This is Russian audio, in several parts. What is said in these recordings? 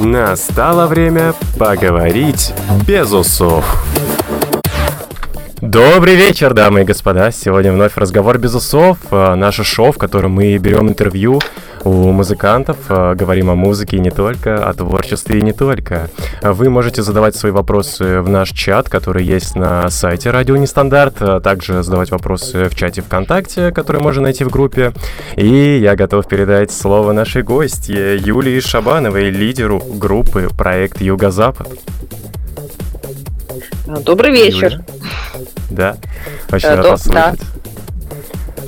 Настало время поговорить без усов. Добрый вечер, дамы и господа. Сегодня вновь разговор без усов. Э, наше шоу, в котором мы берем интервью у музыкантов, э, говорим о музыке не только, о творчестве не только. Вы можете задавать свои вопросы в наш чат, который есть на сайте Радио Нестандарт, а также задавать вопросы в чате ВКонтакте, который можно найти в группе. И я готов передать слово нашей гости Юлии Шабановой, лидеру группы «Проект Юго-Запад». Добрый вечер. Юля. Да, очень э, рад вас слышать.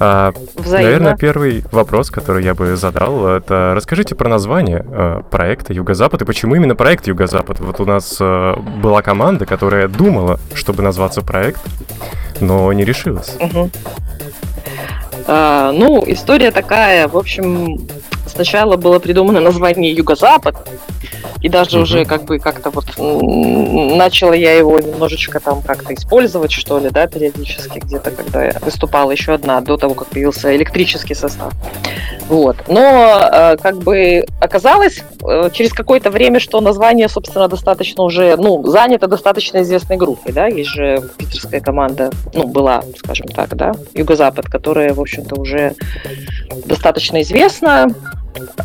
А, наверное, первый вопрос, который я бы задал, это расскажите про название э, проекта Юго-Запад и почему именно проект Юго-Запад. Вот у нас э, была команда, которая думала, чтобы назваться проект, но не решилась. Угу. А, ну, история такая, в общем, сначала было придумано название Юго-Запад, и даже уже как бы как-то вот начала я его немножечко там как-то использовать, что ли, да, периодически где-то, когда я выступала еще одна, до того, как появился электрический состав. Вот. Но э, как бы оказалось э, через какое-то время, что название, собственно, достаточно уже, ну, занято достаточно известной группой, да, есть же питерская команда, ну, была, скажем так, да, Юго-Запад, которая, в общем-то, уже достаточно известна,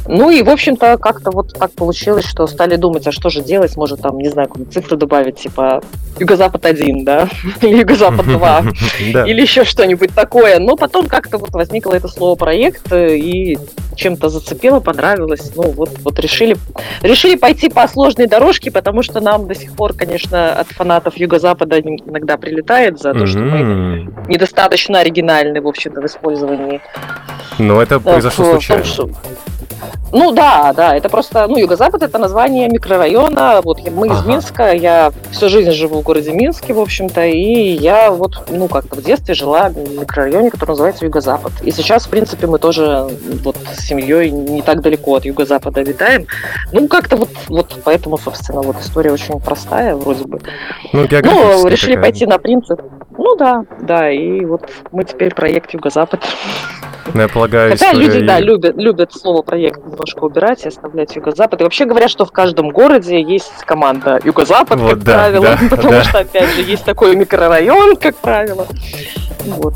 ну и, в общем-то, как-то вот так получилось, что стали думать, а что же делать, может там, не знаю, какую цифру добавить, типа Юго-Запад 1, да, или Юго-Запад 2, или еще что-нибудь такое. Но потом как-то вот возникло это слово проект, э, и чем-то зацепило, понравилось. Ну вот, вот решили, решили пойти по сложной дорожке, потому что нам до сих пор, конечно, от фанатов Юго-Запада иногда прилетает за то, что мы недостаточно оригинальны, в общем-то, в использовании. Но это произошло случайно. Ну да, да, это просто, ну, Юго-Запад это название микрорайона. Вот мы ага. из Минска, я всю жизнь живу в городе Минске, в общем-то, и я вот, ну, как-то в детстве жила в микрорайоне, который называется Юго-Запад. И сейчас, в принципе, мы тоже вот с семьей не так далеко от Юго-Запада обитаем. Ну, как-то вот, вот поэтому, собственно, вот история очень простая вроде бы. Ну, ну решили такая. пойти на принцип. Ну да, да, и вот мы теперь проект Юго-Запад. Ну, я полагаю, Хотя люди, да, любят, любят слово проект немножко убирать и оставлять Юго-Запад. И вообще говорят, что в каждом городе есть команда Юго-Запад, вот, как да, правило, да, потому да. что, опять же, есть такой микрорайон, как правило. Вот.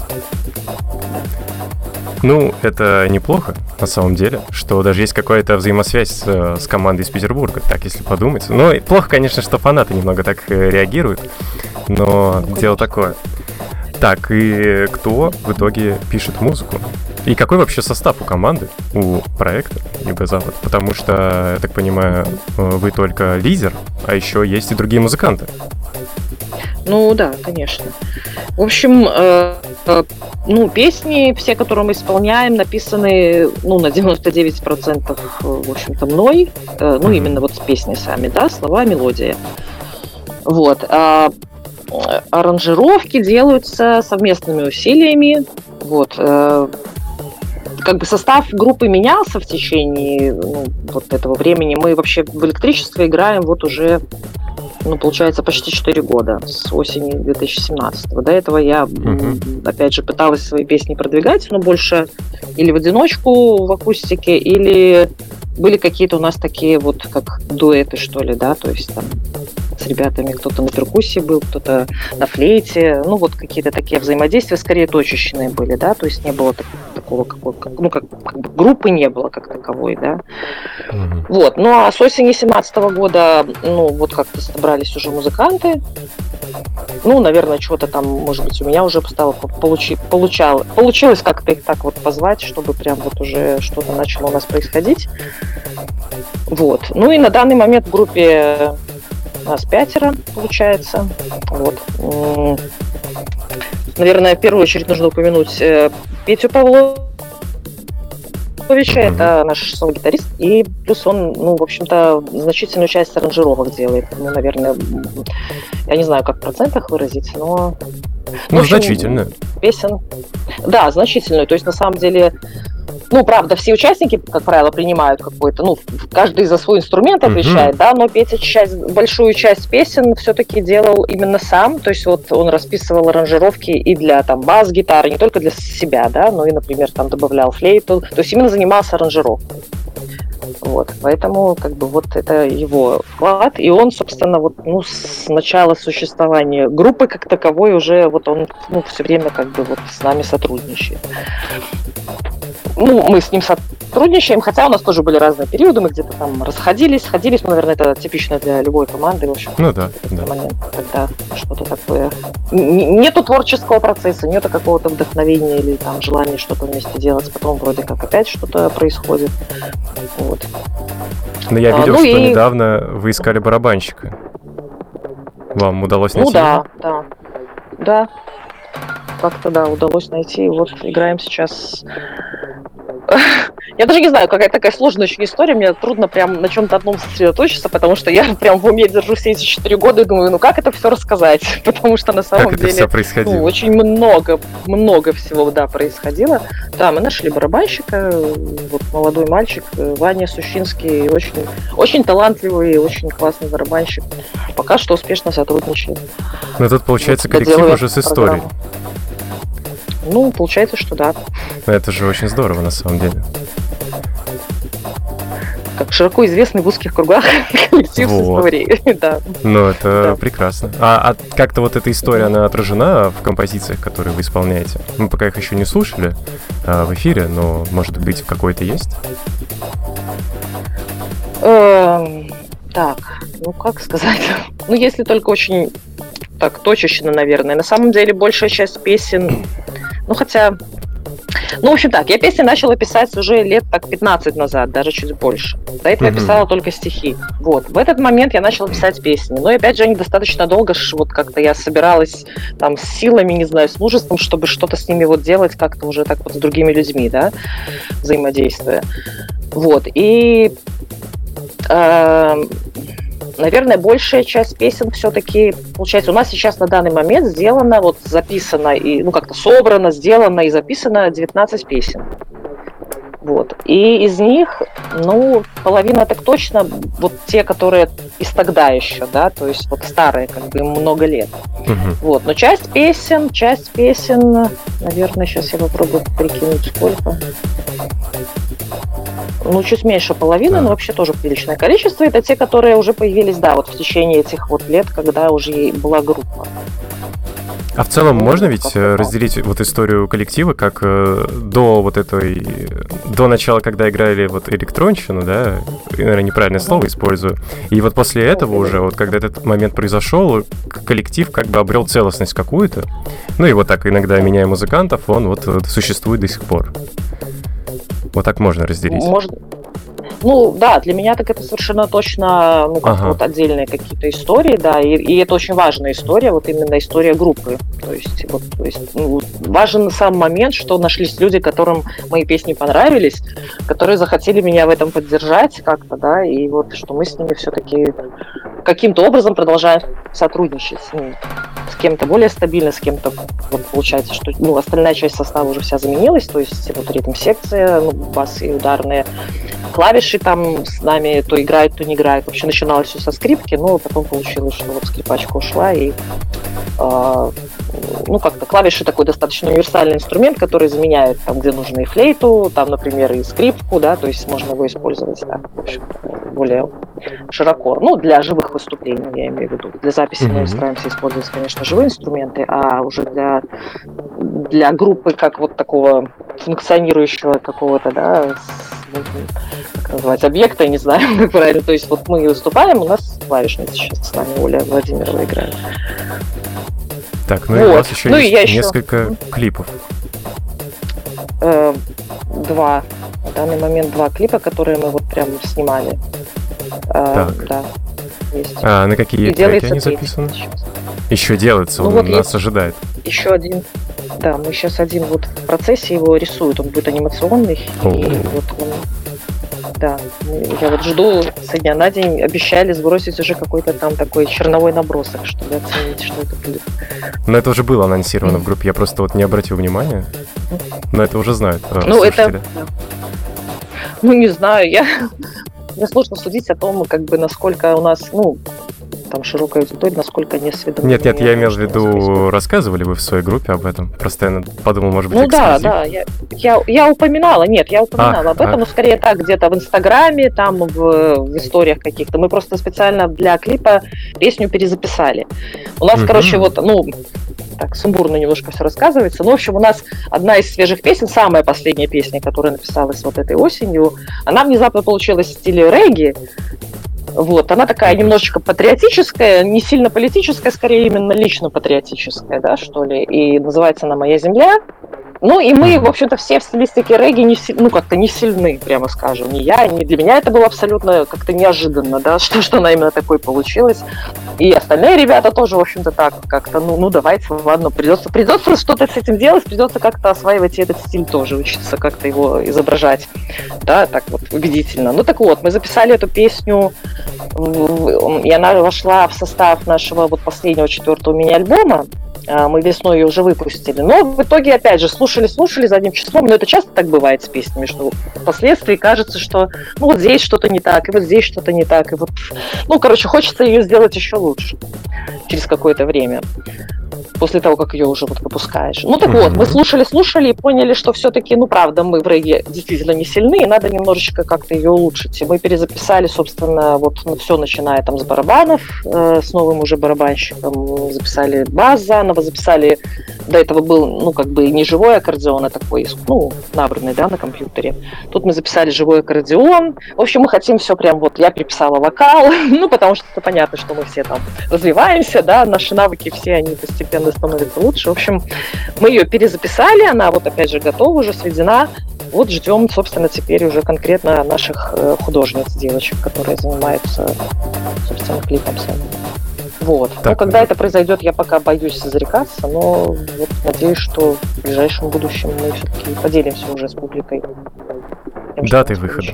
Ну, это неплохо, на самом деле, что даже есть какая-то взаимосвязь с, с командой из Петербурга, так если подумать. Но плохо, конечно, что фанаты немного так э, реагируют, но ну, дело такое. Так, и кто в итоге пишет музыку? И какой вообще состав у команды, у проекта Юго-Запад? Потому что, я так понимаю, вы только лидер, а еще есть и другие музыканты. Ну да, конечно. В общем, э, э, ну, песни, все, которые мы исполняем, написаны, ну, на 99% в общем-то, мной. Э, ну, именно вот с песни сами, да, слова, мелодия. Вот. А аранжировки делаются совместными усилиями. Вот. Как бы состав группы менялся в течение ну, вот этого времени. Мы вообще в электричество играем вот уже, ну, получается, почти 4 года, с осени 2017. До этого я, угу. опять же, пыталась свои песни продвигать, но больше или в одиночку в акустике, или были какие-то у нас такие вот как дуэты, что ли, да, то есть там с ребятами, кто-то на перкуссии был, кто-то на флейте, ну вот какие-то такие взаимодействия скорее точечные были, да, то есть не было так, такого, какого, как, ну как, как бы группы не было как таковой, да. Mm-hmm. Вот, ну а с осени 17 года, ну вот как-то собрались уже музыканты, ну, наверное, что-то там, может быть, у меня уже стало получи, получал, получилось как-то их так вот позвать, чтобы прям вот уже что-то начало у нас происходить. Вот. Ну и на данный момент в группе нас пятеро, получается. Вот. Наверное, в первую очередь нужно упомянуть э, Петю Павловича, это наш сон-гитарист, и плюс он, ну, в общем-то, значительную часть аранжировок делает. Ну, наверное, я не знаю, как в процентах выразить, но... Ну, общем, значительно. Песен. Да, значительную. То есть, на самом деле, ну, правда, все участники, как правило, принимают какой-то, ну, каждый за свой инструмент отвечает, mm-hmm. да, но Петя часть, большую часть песен все-таки делал именно сам, то есть вот он расписывал аранжировки и для там бас-гитары, не только для себя, да, но и, например, там добавлял флейту, то есть именно занимался аранжировкой. Вот, поэтому как бы вот это его вклад, и он, собственно, вот ну с начала существования группы как таковой уже вот он ну, все время как бы вот с нами сотрудничает. Ну, мы с ним сотрудничаем, хотя у нас тоже были разные периоды, мы где-то там расходились, сходились, ну, наверное, это типично для любой команды, в общем. Ну да, да. момент, когда что-то такое... Нету творческого процесса, нету какого-то вдохновения или там желания что-то вместе делать, потом вроде как опять что-то происходит. Вот. Но я а, видел, а, ну что и... недавно вы искали барабанщика. Вам удалось найти? Ну да, да. Да. Как-то, да, удалось найти. Вот играем сейчас я даже не знаю, какая такая сложная очень история, мне трудно прям на чем-то одном сосредоточиться, потому что я прям в уме держу все эти четыре года и думаю, ну как это все рассказать? Потому что на самом как деле это все происходило? Ну, очень много, много всего, да, происходило. Да, мы нашли барабанщика, вот молодой мальчик, Ваня Сущинский, очень, очень талантливый, очень классный барабанщик. Пока что успешно сотрудничает. Но тут получается коллектив уже с историей. Ну, получается, что да. Это же очень здорово, на самом деле. Как широко известный в узких кругах коллектив вот. с историей. да. Ну, это да. прекрасно. А, а как-то вот эта история, она отражена в композициях, которые вы исполняете? Мы пока их еще не слушали а, в эфире, но, может быть, какой-то есть? Эм, так, ну как сказать? ну, если только очень так точечно, наверное. На самом деле, большая часть песен ну, хотя... Ну, в общем так, я песни начала писать уже лет так 15 назад, даже чуть больше. До этого mm-hmm. я писала только стихи. Вот. В этот момент я начала писать песни. Но, опять же, они достаточно долго, вот как-то я собиралась там с силами, не знаю, с мужеством, чтобы что-то с ними вот делать как-то уже так вот с другими людьми, да, взаимодействуя. Вот. И э, наверное, большая часть песен все-таки, получается, у нас сейчас на данный момент сделано, вот записано, и, ну, как-то собрано, сделано и записано 19 песен. Вот. И из них, ну, половина так точно, вот те, которые из тогда еще, да, то есть вот старые, как бы много лет. Угу. Вот. Но часть песен, часть песен, наверное, сейчас я попробую прикинуть, сколько. Ну, чуть меньше половины, но вообще тоже приличное количество. Это те, которые уже появились, да, вот в течение этих вот лет, когда уже была группа. А в целом можно ведь э, разделить вот историю коллектива как э, до вот этой, до начала, когда играли вот электронщину, да, наверное, неправильное слово использую, и вот после этого уже, вот когда этот момент произошел, коллектив как бы обрел целостность какую-то, ну и вот так иногда меняя музыкантов, он вот существует до сих пор. Вот так можно разделить. Можно, ну, да, для меня так это совершенно точно, ну, как ага. вот отдельные какие-то истории, да, и, и это очень важная история, вот именно история группы. То есть, вот, то есть ну, важен сам момент, что нашлись люди, которым мои песни понравились, которые захотели меня в этом поддержать как-то, да, и вот что мы с ними все-таки каким-то образом продолжаем сотрудничать с ними. Кем-то более стабильно, с кем-то, получается, что ну, остальная часть состава уже вся заменилась, то есть вот ритм-секция, ну, бас и ударные клавиши там с нами то играют, то не играют. Вообще начиналось все со скрипки, но потом получилось, что вот скрипачка ушла, и э, ну, как-то клавиши такой достаточно универсальный инструмент, который заменяет там, где нужно и флейту, там, например, и скрипку, да, то есть можно его использовать так, в общем, более широко. Ну, для живых выступлений, я имею в виду. Для записи mm-hmm. мы стараемся использовать, конечно, живые инструменты, а уже для, для группы как вот такого функционирующего какого-то, да, как назвать, объекта, не знаю, как правильно. То есть вот мы выступаем, у нас клавишница сейчас с нами Оля Владимирова играет. Так, ну вот. и у вас еще ну, есть еще... несколько клипов. Э, два. На данный момент два клипа, которые мы вот прям снимали. Э, так. Да. Есть. А на какие и треки они записаны? Сейчас. Еще делается, ну, он вот нас есть. ожидает. Еще один. Да, мы сейчас один вот в процессе его рисуют, он будет анимационный. О. И вот он да. Я вот жду со дня на день, обещали сбросить уже какой-то там такой черновой набросок, чтобы оценить, что это будет. Но это уже было анонсировано в группе, я просто вот не обратил внимания. Но это уже знают. Э, ну, слушатели. это... Ну, не знаю, я... Мне сложно судить о том, как бы, насколько у нас, ну, там широкой аудитории, насколько не осведомлены. Нет, нет, я имел в виду, рассказывали вы в своей группе об этом? Просто я подумал, может быть, Ну да, да, я, я, я упоминала, нет, я упоминала а, об этом, а. но скорее так, где-то в Инстаграме, там в, в историях каких-то. Мы просто специально для клипа песню перезаписали. У нас, угу. короче, вот, ну, так сумбурно немножко все рассказывается. Но, в общем, у нас одна из свежих песен, самая последняя песня, которая написалась вот этой осенью, она внезапно получилась в стиле регги. Вот, она такая немножечко патриотическая, не сильно политическая, скорее именно лично патриотическая, да, что ли. И называется она «Моя земля». Ну и мы, в общем-то, все в стилистике регги не, ну, как-то не сильны, прямо скажем. Ни я, ни для меня это было абсолютно как-то неожиданно, да, что, что она именно такой получилась. И остальные ребята тоже, в общем-то, так как-то, ну, ну давайте, ладно, придется, придется что-то с этим делать, придется как-то осваивать этот стиль тоже, учиться как-то его изображать, да, так вот убедительно. Ну так вот, мы записали эту песню, и она вошла в состав нашего вот последнего четвертого мини-альбома, мы весной ее уже выпустили. Но в итоге, опять же, слушали-слушали задним числом. Но это часто так бывает с песнями, что впоследствии кажется, что ну вот здесь что-то не так, и вот здесь что-то не так. И вот, ну, короче, хочется ее сделать еще лучше через какое-то время после того, как ее уже вот выпускаешь. Ну так mm-hmm. вот, мы слушали, слушали и поняли, что все-таки, ну правда, мы в регге действительно не сильны, и надо немножечко как-то ее улучшить. И мы перезаписали, собственно, вот ну, все начиная там с барабанов, э, с новым уже барабанщиком, записали бас заново, записали, до этого был, ну как бы не живой аккордеон, а такой, ну, набранный, да, на компьютере. Тут мы записали живой аккордеон. В общем, мы хотим все прям вот, я приписала вокал, ну потому что понятно, что мы все там развиваемся, да, наши навыки все, они постепенно становится лучше. В общем, мы ее перезаписали, она вот опять же готова, уже сведена. Вот ждем, собственно, теперь уже конкретно наших э, художниц, девочек, которые занимаются, собственно, клипом самим. Вот. Так. Ну, когда это произойдет, я пока боюсь зарекаться, но вот надеюсь, что в ближайшем будущем мы все-таки поделимся уже с публикой. Тем, Даты выхода.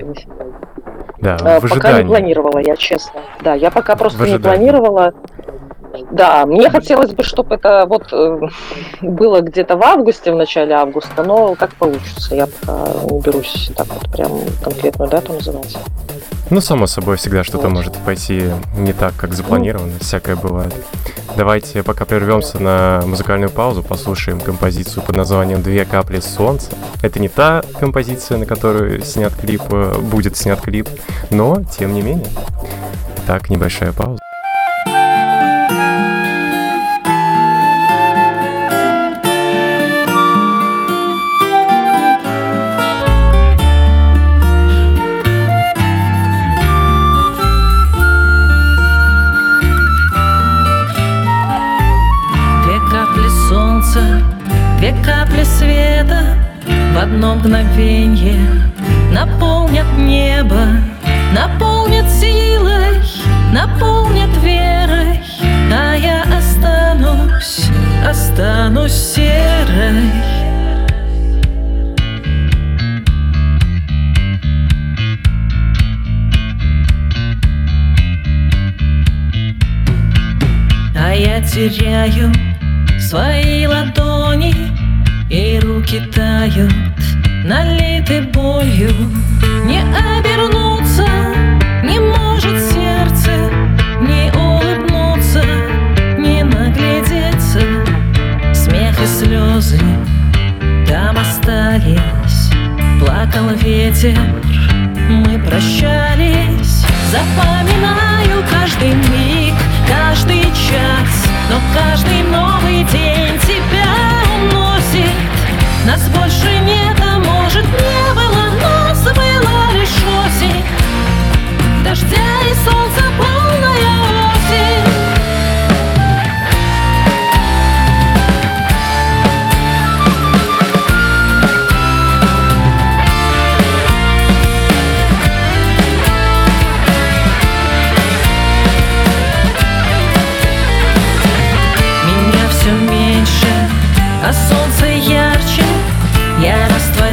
Да, э, в Пока не планировала, я честно. Да, я пока просто не планировала. Да, мне хотелось бы, чтобы это вот э, было где-то в августе, в начале августа, но как получится. Я пока не берусь так вот прям конкретную дату называть. Ну, само собой, всегда что-то вот. может пойти не так, как запланировано, ну. всякое бывает. Давайте пока прервемся на музыкальную паузу, послушаем композицию под названием «Две капли солнца». Это не та композиция, на которую снят клип, э, будет снят клип, но тем не менее. Так, небольшая пауза. Одно мгновенье Наполнят небо, наполнят силой Наполнят верой, а я останусь, останусь серой. А я теряю свои ладони и руки тают налиты болью. Не обернуться не может сердце Не улыбнуться, не наглядеться. Смех и слезы там остались. Плакал ветер, мы прощались. Запоминаю каждый миг, каждый час. Но каждый новый день тебя Нас больше нет может, не было, но была лишь осень. Дождя и солнца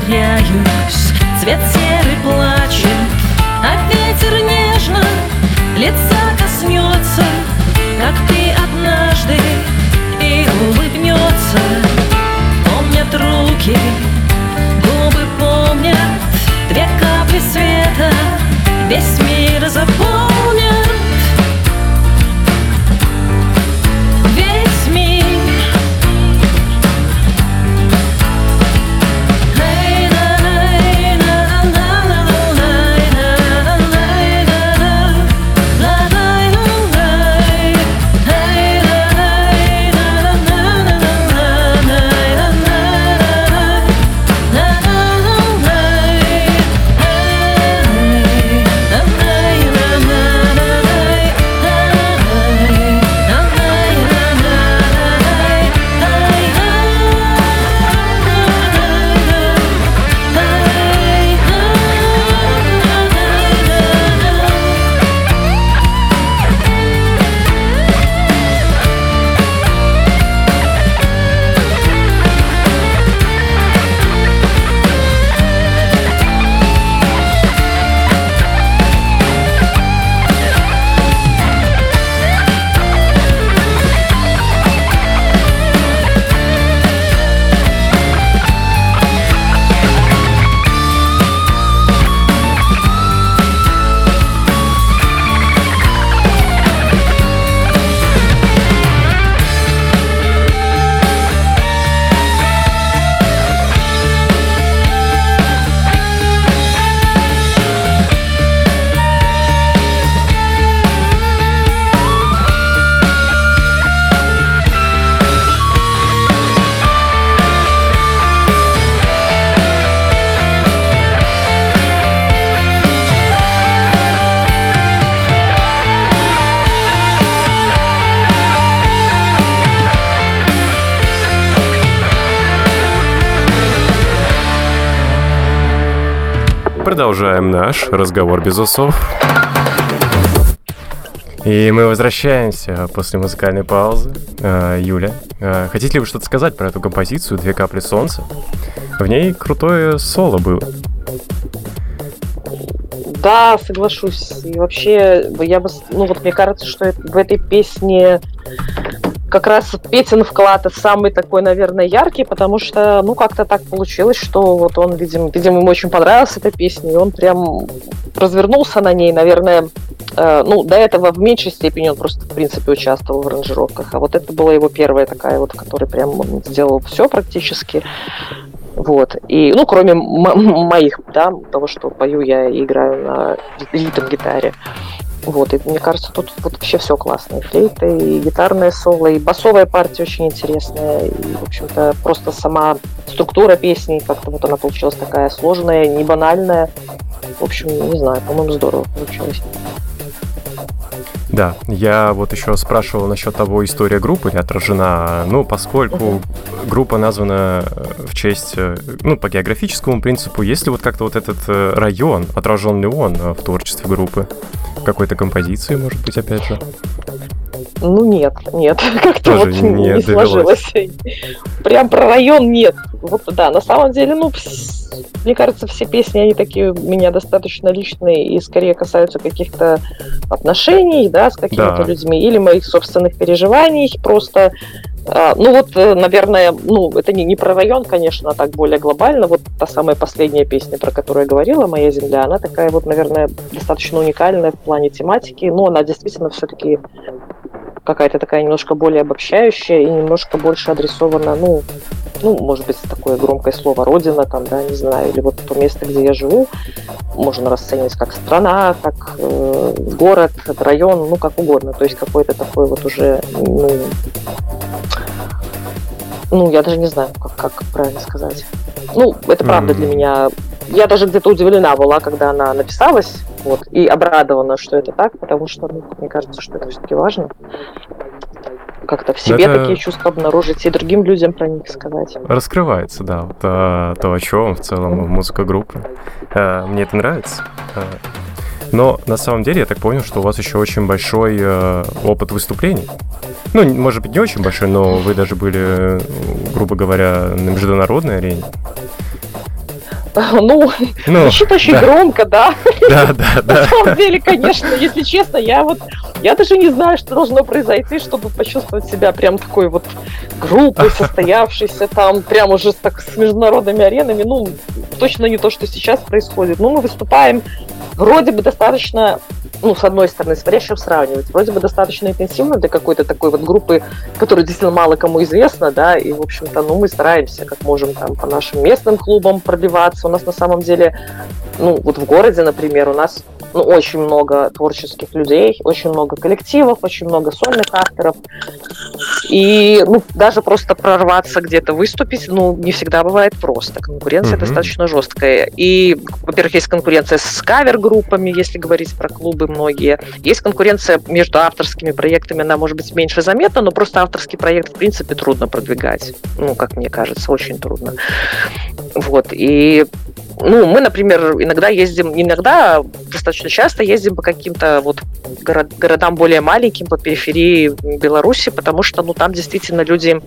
растворяюсь Цвет серый плачет. А ветер нежно Лица коснется Как ты однажды И улыбнется. Помнят руки продолжаем наш разговор без усов. И мы возвращаемся после музыкальной паузы. Э, Юля, э, хотите ли вы что-то сказать про эту композицию «Две капли солнца»? В ней крутое соло было. Да, соглашусь. И вообще, я бы, ну вот мне кажется, что в этой песне как раз Петин вклад самый такой, наверное, яркий, потому что, ну, как-то так получилось, что вот он, видимо, видимо, ему очень понравилась эта песня, и он прям развернулся на ней, наверное, э, ну, до этого в меньшей степени он просто, в принципе, участвовал в аранжировках, а вот это была его первая такая вот, которая прям сделал все практически. Вот. И, ну, кроме моих, да, того, что пою я и играю на ритм-гитаре. Вот, и мне кажется, тут вот вообще все классно. И флейта, и гитарное соло, и басовая партия очень интересная. И, в общем-то, просто сама структура песни, как-то вот она получилась такая сложная, не банальная. В общем, не знаю, по-моему, здорово получилось. Да, я вот еще спрашивал насчет того, история группы ли отражена. Ну, поскольку группа названа в честь, ну, по географическому принципу, есть ли вот как-то вот этот э, район, отражен ли он в творчестве группы? какой-то композиции, может быть, опять же? Ну нет, нет, как-то вот не, не сложилось. Прям про район нет. Вот да, на самом деле, ну, мне кажется, все песни, они такие у меня достаточно личные и скорее касаются каких-то отношений, да, с какими-то да. людьми или моих собственных переживаний. Просто а, ну вот, э, наверное, ну это не, не про район, конечно, а так более глобально. Вот та самая последняя песня, про которую я говорила, «Моя земля», она такая вот, наверное, достаточно уникальная в плане тематики, но она действительно все-таки какая-то такая немножко более обобщающая и немножко больше адресована, ну, ну, может быть, такое громкое слово «родина», там, да, не знаю, или вот то место, где я живу, можно расценивать как страна, как э, город, район, ну, как угодно, то есть какой-то такой вот уже, ну, ну, я даже не знаю, как, как правильно сказать. Ну, это правда mm-hmm. для меня. Я даже где-то удивлена была, когда она написалась, вот, и обрадована, что это так, потому что, ну, мне кажется, что это все-таки важно. Как-то в себе это... такие чувства обнаружить и другим людям про них сказать. Раскрывается, да, вот, а, то, о чем в целом mm-hmm. музыка группы. А, мне это нравится. А, но на самом деле я так понял, что у вас еще очень большой э, опыт выступлений. Ну, может быть, не очень большой, но вы даже были, грубо говоря, на международной арене. Ну, ну очень да. громко, да. Да, да, да. На самом деле, конечно, если честно, я вот, я даже не знаю, что должно произойти, чтобы почувствовать себя прям такой вот группой, состоявшейся там, прям уже так с международными аренами. Ну, точно не то, что сейчас происходит. Ну, мы выступаем вроде бы достаточно ну, с одной стороны, смотря чем сравнивать, вроде бы достаточно интенсивно для какой-то такой вот группы, которая действительно мало кому известна, да, и, в общем-то, ну, мы стараемся, как можем, там, по нашим местным клубам пробиваться. У нас, на самом деле, ну, вот в городе, например, у нас ну, очень много творческих людей, очень много коллективов, очень много сольных авторов. И ну, даже просто прорваться где-то, выступить, ну, не всегда бывает просто. Конкуренция mm-hmm. достаточно жесткая. И, во-первых, есть конкуренция с кавер-группами, если говорить про клубы многие. Есть конкуренция между авторскими проектами, она может быть меньше заметна, но просто авторский проект, в принципе, трудно продвигать. Ну, как мне кажется, очень трудно. Вот. И ну, мы, например, иногда ездим, иногда достаточно часто ездим по каким-то вот город, городам более маленьким, по периферии Беларуси, потому что, ну, там действительно люди,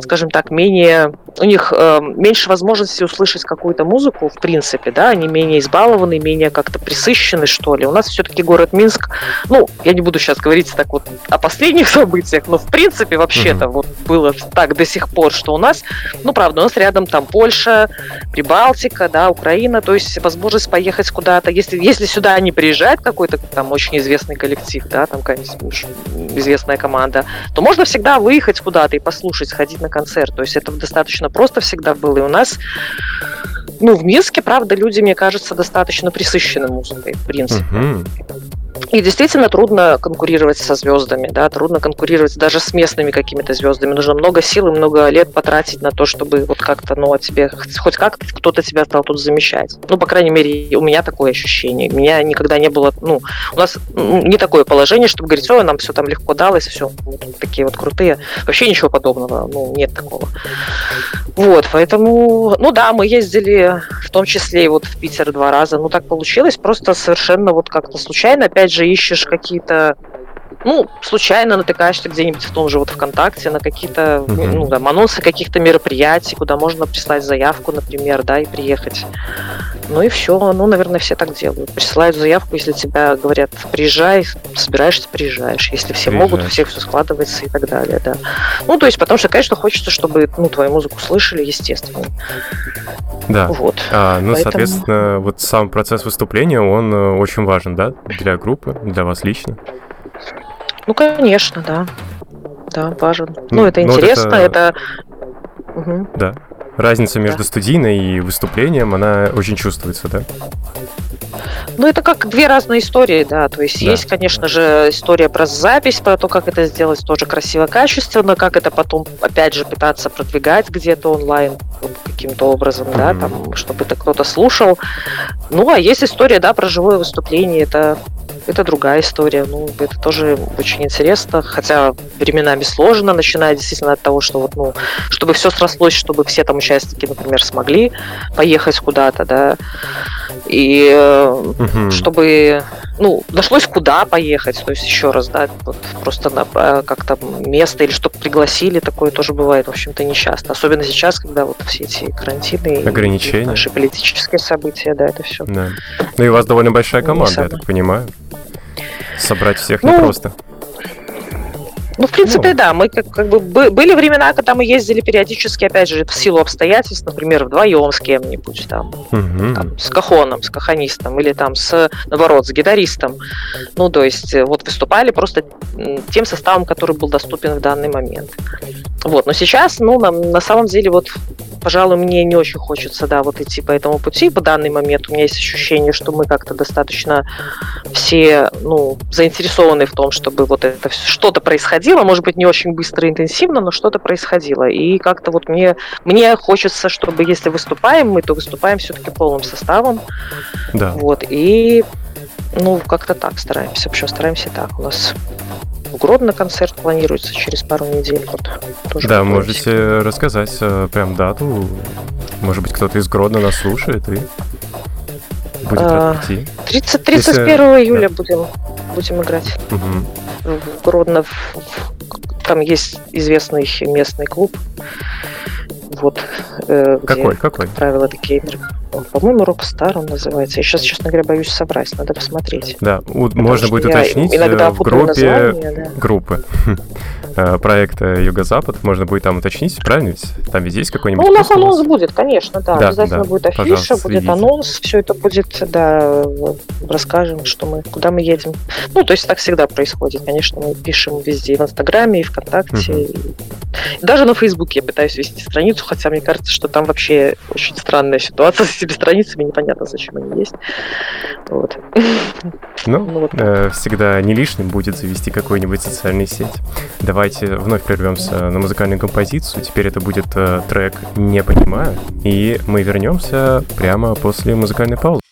скажем так, менее, у них э, меньше возможности услышать какую-то музыку, в принципе, да, они менее избалованы, менее как-то присыщены, что ли. У нас все-таки город Минск, ну, я не буду сейчас говорить так вот о последних событиях, но, в принципе, вообще-то mm-hmm. вот было так до сих пор, что у нас, ну, правда, у нас рядом там Польша, Прибалтика, да, Украина, Украина, то есть возможность поехать куда-то. Если, если сюда не приезжает какой-то там очень известный коллектив, да, там какая-нибудь известная команда, то можно всегда выехать куда-то и послушать, сходить на концерт. То есть это достаточно просто всегда было. И у нас ну, в Минске, правда, люди, мне кажется, достаточно присыщены музыкой, в принципе. Uh-huh. И действительно трудно конкурировать со звездами, да, трудно конкурировать даже с местными какими-то звездами. Нужно много сил и много лет потратить на то, чтобы вот как-то, ну, о тебе, хоть как-то кто-то тебя стал тут замещать. Ну, по крайней мере, у меня такое ощущение. У меня никогда не было, ну, у нас не такое положение, чтобы говорить, ой, нам все там легко далось, все, мы тут такие вот крутые. Вообще ничего подобного, ну, нет такого. Вот, поэтому, ну да, мы ездили в том числе и вот в Питер два раза. Ну, так получилось, просто совершенно вот как-то случайно. Опять же, ищешь какие-то ну, случайно натыкаешься где-нибудь в том же вот ВКонтакте на какие-то, uh-huh. ну, там, анонсы каких-то мероприятий, куда можно прислать заявку, например, да, и приехать. Ну и все. Ну, наверное, все так делают. Присылают заявку, если тебя говорят, приезжай, собираешься, приезжаешь. Если все Приезжай. могут, у всех все складывается и так далее, да. Ну, то есть, потому что, конечно, хочется, чтобы, ну, твою музыку слышали, естественно. Да. Вот. А, ну, Поэтому... соответственно, вот сам процесс выступления, он э, очень важен, да, для группы, для вас лично? Ну, конечно, да. Да, важен. Ну, ну это интересно, это... это... Угу. Да. Разница между студийной и выступлением, она очень чувствуется, да? Ну, это как две разные истории, да. То есть да. есть, конечно же, история про запись, про то, как это сделать тоже красиво, качественно, как это потом, опять же, пытаться продвигать где-то онлайн вот, каким-то образом, mm-hmm. да, там, чтобы это кто-то слушал. Ну, а есть история, да, про живое выступление. Это это другая история. Ну, это тоже очень интересно, хотя временами сложно, начиная действительно от того, что вот, ну, чтобы все срослось, чтобы все там участники, например, смогли поехать куда-то, да, и угу. чтобы, ну, нашлось куда поехать, то есть еще раз, да, вот просто на, э, как-то место или чтобы пригласили, такое тоже бывает, в общем-то, нечасто, особенно сейчас, когда вот все эти карантины ограничения, и наши политические события, да, это все. Да. Ну и у вас довольно большая команда, я так понимаю. Собрать всех ну, непросто. Ну, в принципе, ну. да. Мы как, как бы были времена, когда мы ездили периодически, опять же, в силу обстоятельств, например, вдвоем с кем-нибудь там, угу. там, с кахоном, с каханистом, или там с, наоборот, с гитаристом. Ну, то есть, э, вот выступали просто тем составом, который был доступен в данный момент. Вот, но сейчас, ну, на, на самом деле, вот пожалуй, мне не очень хочется, да, вот идти по этому пути. По данный момент у меня есть ощущение, что мы как-то достаточно все, ну, заинтересованы в том, чтобы вот это что-то происходило, может быть, не очень быстро и интенсивно, но что-то происходило. И как-то вот мне, мне хочется, чтобы если выступаем мы, то выступаем все-таки полным составом. Да. Вот, и ну, как-то так стараемся. В общем, стараемся так. У нас в Гродно концерт планируется через пару недель. Вот, тоже да, можете рассказать э, прям дату. Может быть, кто-то из Гродно нас слушает и будет а, рад прийти. 30, 31 Если... июля да. будем, будем играть. Угу. В Гродно. Там есть известный местный клуб. Вот. Э, какой? Где, какой? Как правило, такие по-моему, Rockstar он называется. Я сейчас, честно говоря, боюсь собрать, надо посмотреть. Да, у, можно будет уточнить иногда в группе название, да. группы э, проекта Юго-Запад. Можно будет там уточнить, правильно ведь? Там везде есть какой-нибудь... Ну, у нас анонс будет, конечно, да. да Обязательно да. будет афиша, будет следите. анонс, все это будет, да, расскажем, что мы, куда мы едем. Ну, то есть так всегда происходит. Конечно, мы пишем везде, и в Инстаграме, и ВКонтакте. Угу. И... Даже на Фейсбуке я пытаюсь вести страницу, хотя мне кажется, что там вообще очень странная ситуация с этими страницами, непонятно, зачем они есть. Вот. Ну, ну вот. э, всегда не лишним будет завести какую-нибудь социальную сеть. Давайте вновь прервемся на музыкальную композицию. Теперь это будет э, трек «Не понимаю», и мы вернемся прямо после музыкальной паузы.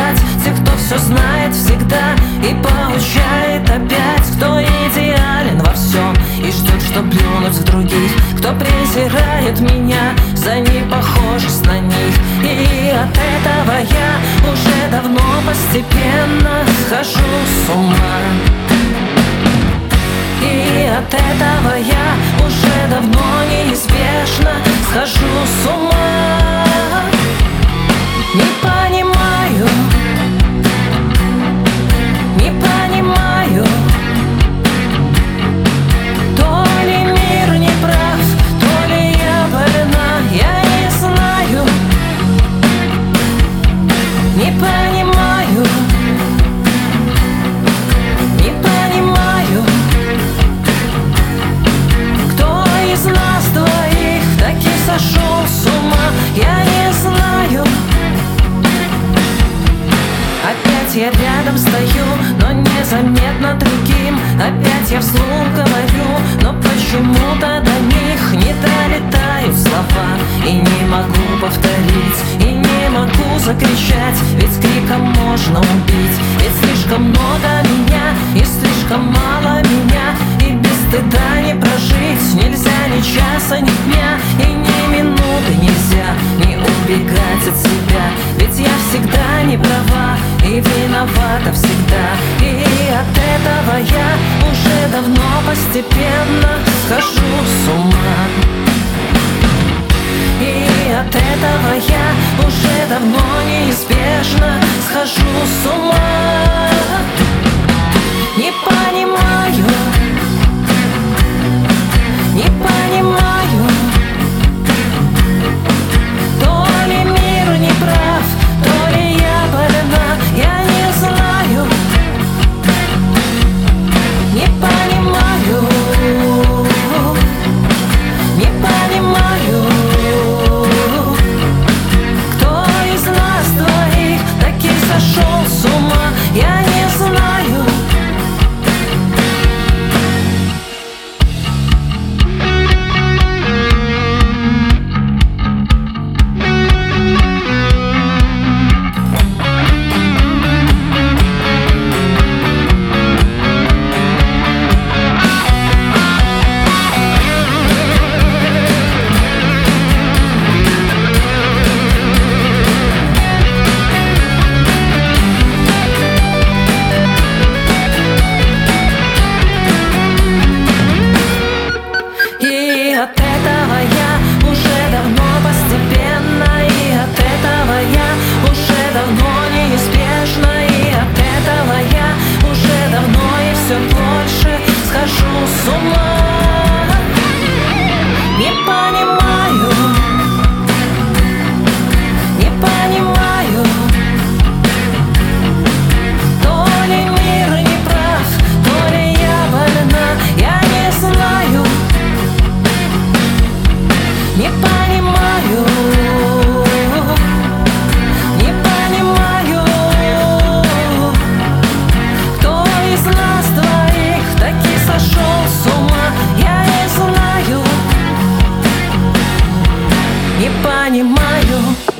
Плевать Тех, кто все знает всегда И получает опять. Кто идеален во всем И ждет, что плюнуть в других. Кто презирает меня За непохожесть на них. И от этого я уже давно постепенно схожу с ума. И от этого я уже давно неизбежно схожу с ума я не знаю. Опять я рядом стою, но незаметно другим. Опять я вслух говорю, но почему-то до них Не долетают слова. И не могу повторить И не могу закричать, ведь криком можно убить. Ведь слишком много меня и слишком мало меня стыда не прожить Нельзя ни часа, ни дня, и ни минуты нельзя Не убегать от себя, ведь я всегда не права И виновата всегда, и от этого я уже давно постепенно схожу с ума. И от этого я уже давно неизбежно схожу с ума. Не понимаю,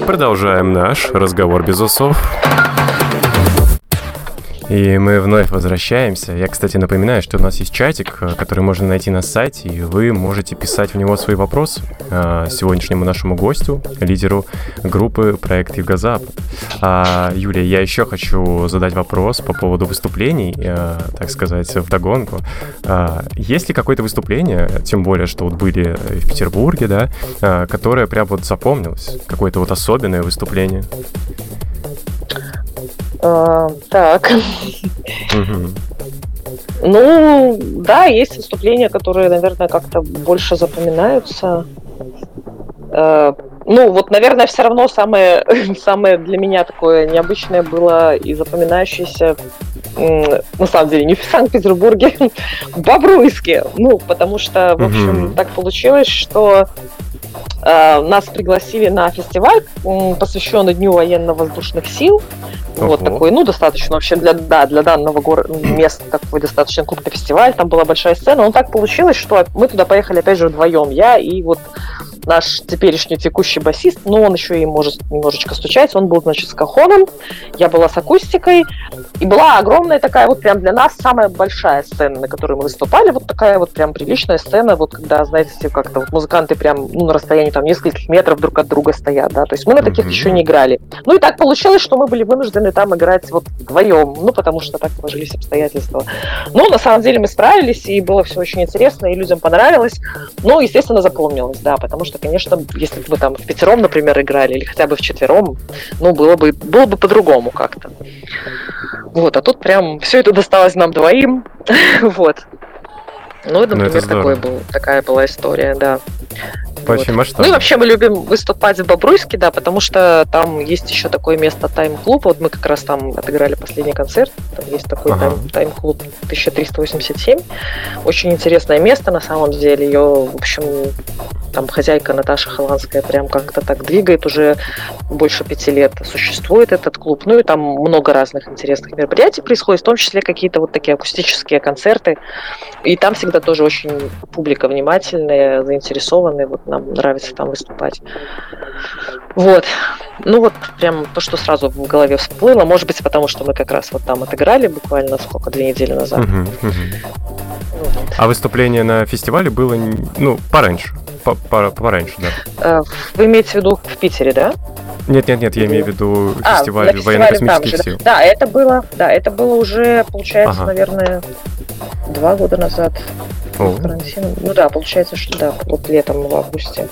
Продолжаем наш разговор без усов. И мы вновь возвращаемся. Я, кстати, напоминаю, что у нас есть чатик, э, который можно найти на сайте, и вы можете писать в него свои вопросы э, сегодняшнему нашему гостю, лидеру группы «Проект Юго-Запад». А, Юлия, я еще хочу задать вопрос по поводу выступлений, э, так сказать, вдогонку. А, есть ли какое-то выступление, тем более, что вот были в Петербурге, да, которое прям вот запомнилось? Какое-то вот особенное выступление? А, так, ну, да, есть выступления, которые, наверное, как-то больше запоминаются. Э, Ну, вот, наверное, все равно самое, самое для меня такое необычное было и запоминающееся, на самом деле, не в Санкт-Петербурге, в Бобруйске. Ну, потому что, в общем, так получилось, что нас пригласили на фестиваль, посвященный Дню военно-воздушных сил. Вот Ого. такой, ну, достаточно вообще для, да, для данного гор- места такой достаточно крупный фестиваль, там была большая сцена. Но так получилось, что мы туда поехали опять же вдвоем. Я и вот наш теперешний текущий басист, но он еще и может немножечко стучать, он был, значит, с кахоном, я была с акустикой, и была огромная такая вот прям для нас самая большая сцена, на которой мы выступали, вот такая вот прям приличная сцена, вот когда, знаете, как-то вот музыканты прям ну, на расстоянии там нескольких метров друг от друга стоят, да, то есть мы на таких Мгм. еще не играли. Ну и так получилось, что мы были вынуждены там играть вот вдвоем, ну потому что так сложились обстоятельства. Но на самом деле мы справились, и было все очень интересно, и людям понравилось. Ну, естественно, запомнилось, да, потому что, конечно, если бы мы там в пятером, например, играли, или хотя бы в четвером, ну, было бы, было бы по-другому как-то. Вот, а тут прям все это досталось нам двоим, вот. Ну, это например, здорово. такой был, такая была история, да. Очень вот. масштабно. Ну и вообще мы любим выступать в Бобруйске, да, потому что там есть еще такое место тайм-клуб. Вот мы как раз там отыграли последний концерт. Там есть такой Ага. тайм- тайм-клуб 1387. Очень интересное место, на самом деле. Ее, в общем, там хозяйка Наташа Холландская прям как-то так двигает. Уже больше пяти лет существует этот клуб. Ну и там много разных интересных мероприятий происходит, в том числе какие-то вот такие акустические концерты. И там всегда тоже очень публика внимательная, заинтересованная. Вот нам нравится там выступать. Вот. Ну вот прям то, что сразу в голове всплыло. Может быть, потому что мы как раз вот там отыграли буквально сколько, две недели назад. Мгм. Ну вот. А выступление на фестивале было, ну, пораньше. По- по- Пораньше, да. Э, Вы имеете в виду в Питере, да? Нет, нет, нет, я имею в виду А, фестиваль военно-космических сил. Да. да, это было, да, это было уже, получается, Ага. наверное, два года назад. О, Карантин. Ну да, получается, что да, вот летом в августе.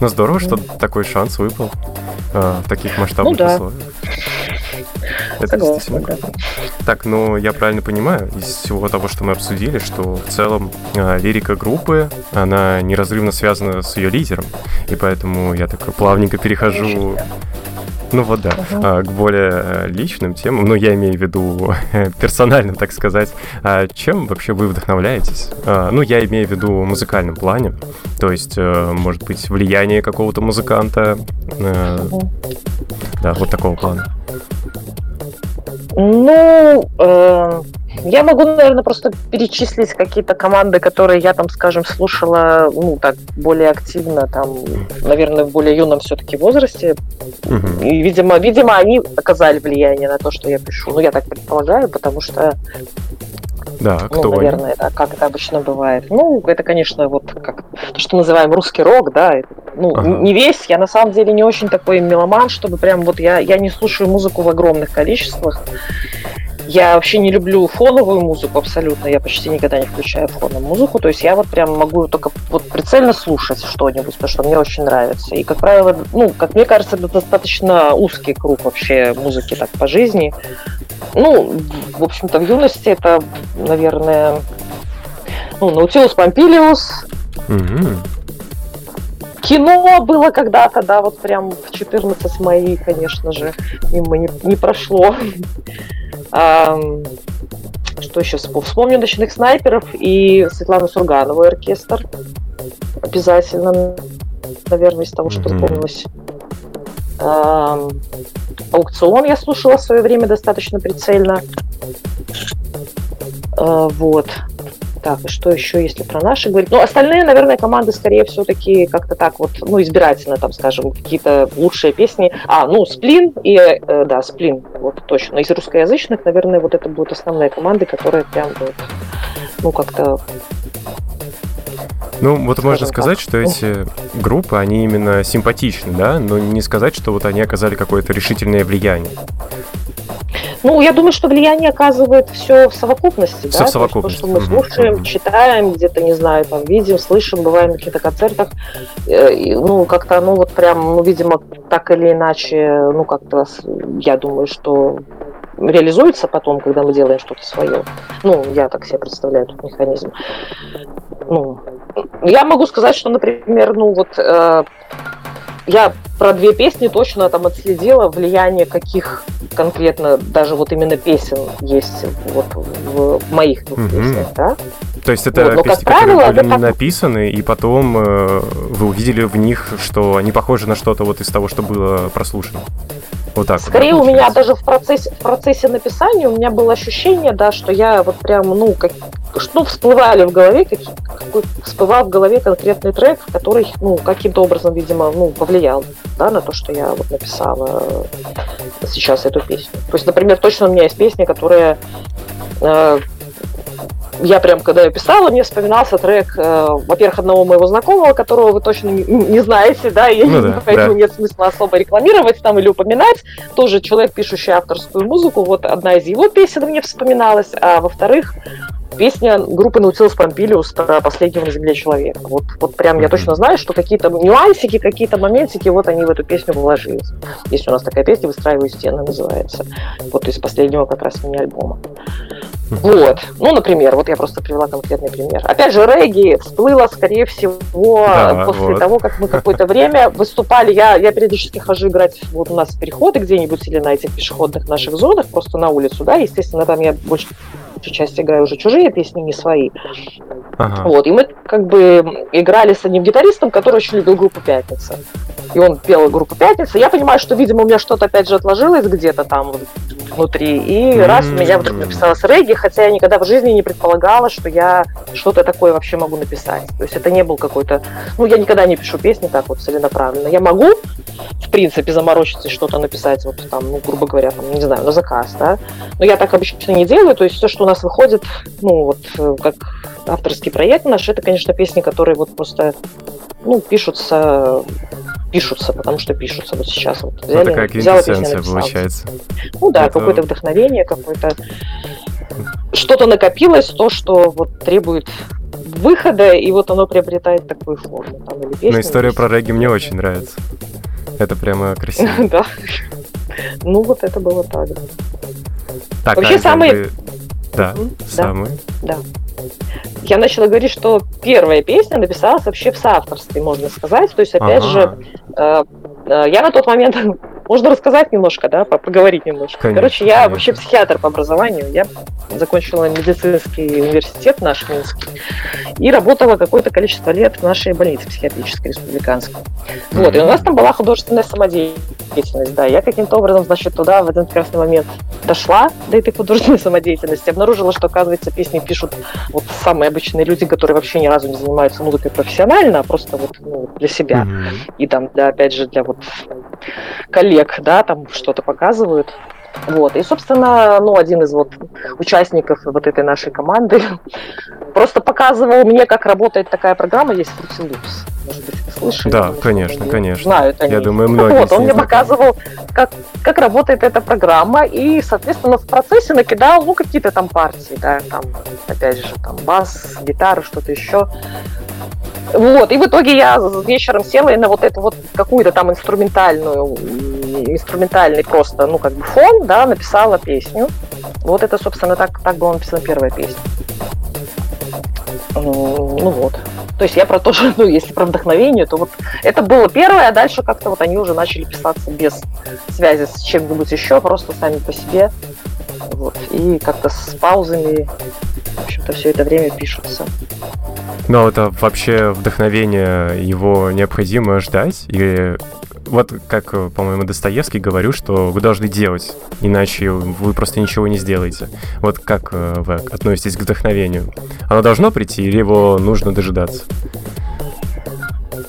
ну здорово, что такой шанс выпал а, в таких масштабных Ну да. условиях. Это Согласна, да. Так, ну я правильно понимаю из всего того, что мы обсудили, что в целом а, лирика группы, она неразрывно связана с ее лидером, и поэтому я так плавненько перехожу, ну вот да, а, к более э, личным темам, ну я имею в виду персонально, так сказать. А чем вообще вы вдохновляетесь? А, ну я имею в виду в музыкальном плане, то есть, э, может быть, влияние какого-то музыканта, Мгм. да, вот такого плана. Ну, э, я могу, наверное, просто перечислить какие-то команды, которые я там, скажем, слушала, ну, так, более активно, там, наверное, в более юном все-таки возрасте. Мгм. И, видимо, видимо, они оказали влияние на то, что я пишу. Ну, я так предполагаю, потому что, Да, ну, кто они? наверное, да, как это обычно бывает. Ну, это, конечно, вот как то, что называем русский рок, да, это, ну, Ага. не весь, я на самом деле не очень такой меломан, чтобы прям вот я, я не слушаю музыку в огромных количествах. Я вообще не люблю фоновую музыку абсолютно, я почти никогда не включаю фоновую музыку, то есть я вот прям могу только вот прицельно слушать что-нибудь, потому что мне очень нравится. И, как правило, ну, как мне кажется, это достаточно узкий круг вообще музыки так по жизни. Ну, в общем-то, в юности это, наверное, ну, Наутилус Помпилиус. Кино было когда-то, да, вот прям в 14 мои, конечно же, мимо не, не прошло. Что еще вспом- вспомню «Ночных снайперов» и Светлану Сурганову оркестр. Обязательно, наверное, из того, что. Ам, Аукцион я слушала в свое время достаточно прицельно. А, Вот. Так, и что еще, если про наши говорить? Ну, остальные, наверное, команды скорее все-таки как-то так вот, ну, избирательно, там, скажем, какие-то лучшие песни. А, ну, Сплин и, э, да, Сплин, вот точно. Из русскоязычных, наверное, вот это будут основные команды, которые прям вот, ну, как-то Ну, вот можно Скажем сказать, так. что эти группы, они именно симпатичны, да, но не сказать, что вот они оказали какое-то решительное влияние. Ну, я думаю, что влияние оказывает все в совокупности, Всё да. в совокупности. То, что мы слушаем, мгм. читаем, где-то, не знаю, там, видим, слышим, бываем на каких-то концертах. Э, и, ну, как-то, ну, вот прям, ну, видимо, так или иначе, ну, как-то, я думаю, что реализуется потом, когда мы делаем что-то свое. Ну, я так себе представляю этот механизм. Ну, я могу сказать, что, например, ну, вот э, я про две песни точно там отследила влияние каких конкретно даже вот именно песен есть вот в, моих двух Мгм. песнях, да? То есть это Вот, как песни, которые правило, были это написаны, и потом э, вы увидели в них, что они похожи на что-то вот из того, что было прослушано. Вот так. вот, да, Скорее у меня даже в процессе, в процессе написания у меня было ощущение, да, что я вот прям, ну, как, что всплывали в голове, какие, какой всплывал в голове конкретный трек, который, ну, каким-то образом, видимо, ну, повлиял, да, на то, что я вот написала э, сейчас эту песню. То есть, например, точно у меня есть песня, которая э, я прям, когда ее писала, мне вспоминался трек, э, во-первых, одного моего знакомого, которого вы точно не, не знаете, да, и Ну да, поэтому да. нет смысла особо рекламировать там или упоминать. Тоже человек, пишущий авторскую музыку, вот одна из его песен мне вспоминалась, а во-вторых, песня группы Наутилус Помпилиус про последнего на земле человека. Вот, вот прям я точно знаю, что какие-то нюансики, какие-то моментики, вот они в эту песню вложились. Есть у нас такая песня «Выстраиваю стены» называется. Вот из последнего как раз мини-альбома. Вот. Ну, например, вот я просто привела конкретный пример. Опять же, регги всплыло, скорее всего, да, после вот. того, как мы какое-то время выступали. Я, я периодически хожу играть вот у нас переходы где-нибудь или на этих пешеходных наших зонах, просто на улицу, да, естественно, там я больше часть играю уже чужие песни, не свои. Ага. Вот, и мы как бы играли с одним гитаристом, который очень любил группу «Пятница». И он пел группу «Пятница». Я понимаю, что, видимо, у меня что-то опять же отложилось где-то там внутри. И раз у меня вдруг написалось регги, хотя я никогда в жизни не предполагала, что я что-то такое вообще могу написать. То есть это не был какой-то... Ну, я никогда не пишу песни так вот целенаправленно. Я могу, в принципе, заморочиться и что-то написать, вот там, ну, грубо говоря, там, не знаю, на заказ, да. Но я так обычно не делаю. То есть все, что у нас выходит, ну, вот э, как авторский проект наш, это, конечно, песни, которые вот просто ну, пишутся пишутся, потому что пишутся вот сейчас. Вот взяли, ну, такая квинтэссенция получается. Ну да, Это... какое-то вдохновение, какое-то что-то накопилось, то, что вот требует выхода, и вот оно приобретает такую форму. Там, или песни, Но история про регги мне очень нравится. Это прямо красиво. Да. Ну вот это было так. Так, Вообще а самые... Да, самые. Да я начала говорить, что первая песня написалась вообще в соавторстве, можно сказать. То есть, опять ага. же, э, э, я на тот момент можно рассказать немножко, да, поговорить немножко. Конечно, Короче, я конечно. вообще психиатр по образованию. Я закончила медицинский университет наш Минский и работала какое-то количество лет в нашей больнице психиатрической республиканской. Mm-hmm. Вот, и у нас там была художественная самодеятельность, да. Я каким-то образом, значит, туда в один прекрасный момент дошла до этой художественной самодеятельности, обнаружила, что, оказывается, песни пишут вот самые обычные люди, которые вообще ни разу не занимаются музыкой профессионально, а просто вот ну, для себя. Mm-hmm. И там, да, опять же, для вот коллег, да, там что-то показывают. Вот. И, собственно, ну, один из вот участников вот этой нашей команды просто показывал мне, как работает такая программа, есть Fruity. Может быть, вы слышали? Да, конечно, конечно. Знают они. Я думаю, многие Вот, он мне показывал, как, как работает эта программа, и, соответственно, в процессе накидал, ну, какие-то там партии, да, там, опять же, там, бас, гитара, что-то еще. Вот, и в итоге я вечером села и на вот эту вот какую-то там инструментальную, инструментальный просто, ну, как бы фон, да, написала песню. Вот это, собственно, так, так была написана первая песня. Ну, ну вот. То есть я про то, что, ну, если про вдохновение, то вот это было первое, а дальше как-то вот они уже начали писаться без связи с чем-нибудь еще, просто сами по себе. Вот. И как-то с паузами, в общем-то, все это время пишутся. Но это вообще вдохновение, его необходимо ждать? Или вот как, по-моему, Достоевский говорю, что вы должны делать, иначе вы просто ничего не сделаете. Вот как э, вы относитесь к вдохновению? Оно должно прийти или его нужно дожидаться?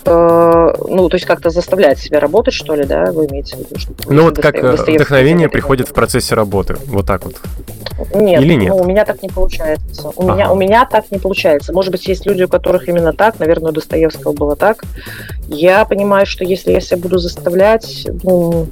Э, ну, то есть как-то заставлять себя работать, что ли, да, вы имеете в виду? Что ну, вот как э, вдохновение приходит в процессе работы, вот так вот. Нет, Или нет? Ну, у меня так не получается. У, ага. меня, у меня так не получается. Может быть, есть люди, у которых именно так. Наверное, у Достоевского было так. Я понимаю, что если я себя буду заставлять, ну,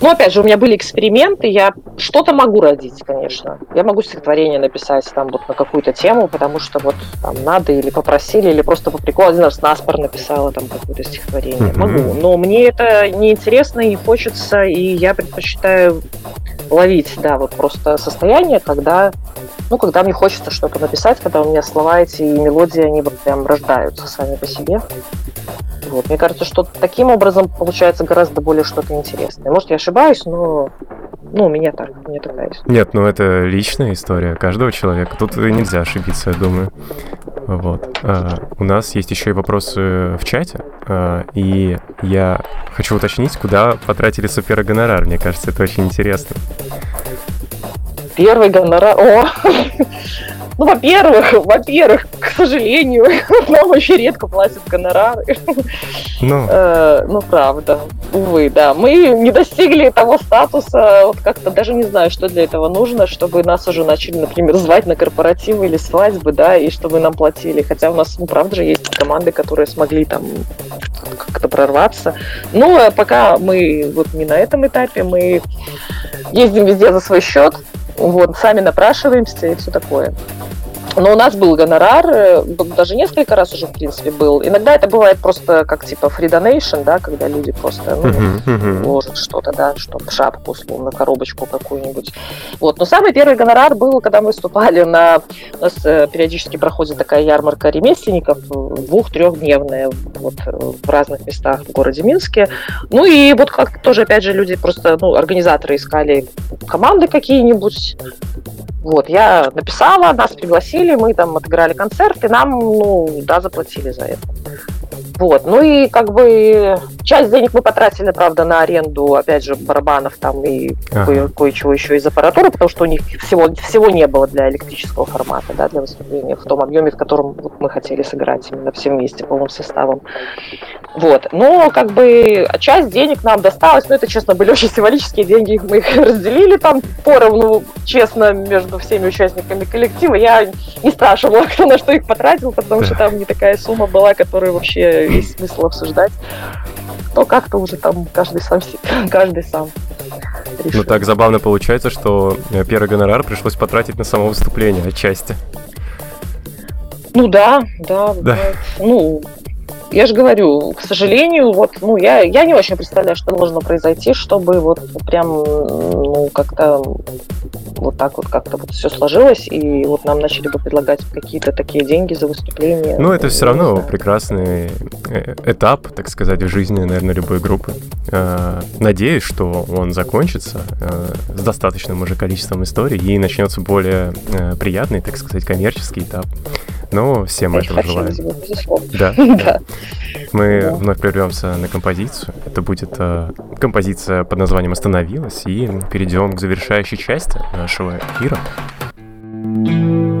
ну, опять же, у меня были эксперименты, я что-то могу родить, конечно. Я могу стихотворение написать там вот на какую-то тему, потому что вот там надо или попросили, или просто по приколу. Один раз наспор написала там какое-то стихотворение. Mm-hmm. Могу. Но мне это не интересно и не хочется, и я предпочитаю ловить, да, вот просто состояние, когда, ну, когда мне хочется что-то написать, когда у меня слова эти и мелодии, они вот прям рождаются сами по себе. Вот. Мне кажется, что таким образом получается гораздо более что-то интересное. Может, я ошибаюсь, но ну, у меня так, у меня такая история. Нет, ну это личная история каждого человека. Тут нельзя ошибиться, я думаю. Вот. А, у нас есть еще и вопросы в чате. А, и я хочу уточнить, куда потратили супер гонорар. Мне кажется, это очень интересно. Первый гонорар. О! Ну, во-первых, во-первых, сожалению, нам очень редко платят гонорары. Ну. Э, ну, правда. Увы, да. Мы не достигли того статуса, вот как-то даже не знаю, что для этого нужно, чтобы нас уже начали, например, звать на корпоративы или свадьбы, да, и чтобы нам платили. Хотя у нас, ну, правда же, есть команды, которые смогли там как-то прорваться. Но э, пока мы вот не на этом этапе, мы ездим везде за свой счет, вот, сами напрашиваемся и все такое. Но у нас был гонорар, э, даже несколько раз уже, в принципе, был. Иногда это бывает просто как типа free donation, да, когда люди просто ну, uh-huh, uh-huh. ложат что-то, да, чтобы шапку, условно, коробочку какую-нибудь. Вот. Но самый первый гонорар был, когда мы выступали на... У нас э, периодически проходит такая ярмарка ремесленников, двух-трехдневная, вот, в разных местах в городе Минске. Ну и вот как тоже, опять же, люди просто, ну, организаторы искали команды какие-нибудь, вот, я написала, нас пригласили, мы там отыграли концерт, и нам, ну, да, заплатили за это. Вот, ну и как бы часть денег мы потратили, правда, на аренду, опять же, барабанов там и ага. кое- кое-чего еще из аппаратуры, потому что у них всего, всего не было для электрического формата, да, для выступления в том объеме, в котором вот, мы хотели сыграть именно все вместе, полным составом. Вот, но как бы часть денег нам досталась, но это, честно, были очень символические деньги, мы их разделили там поровну, честно, между всеми участниками коллектива. Я не спрашивала, кто на что их потратил, потому что там не такая сумма была, которую вообще есть смысл обсуждать. Но как-то уже там каждый сам, каждый сам. Решил. Ну так забавно получается, что э, первый гонорар пришлось потратить на само выступление отчасти. Ну да, да, да. Ну, я же говорю, к сожалению, вот, ну, я, я не очень представляю, что должно произойти, чтобы вот прям, ну, как-то вот так вот как-то вот все сложилось, и вот нам начали бы предлагать какие-то такие деньги за выступление. Ну, это все равно прекрасный э, этап, так сказать, в жизни, наверное, любой группы. Э, надеюсь, что он закончится э, с достаточным уже количеством историй и начнется более приятный, так сказать, коммерческий этап. Но всем этого желаем. Да. да. Мы да. вновь прервемся на композицию. Это будет э, композиция под названием «Остановилась», и перейдем к завершающей части нашего эфира. живым.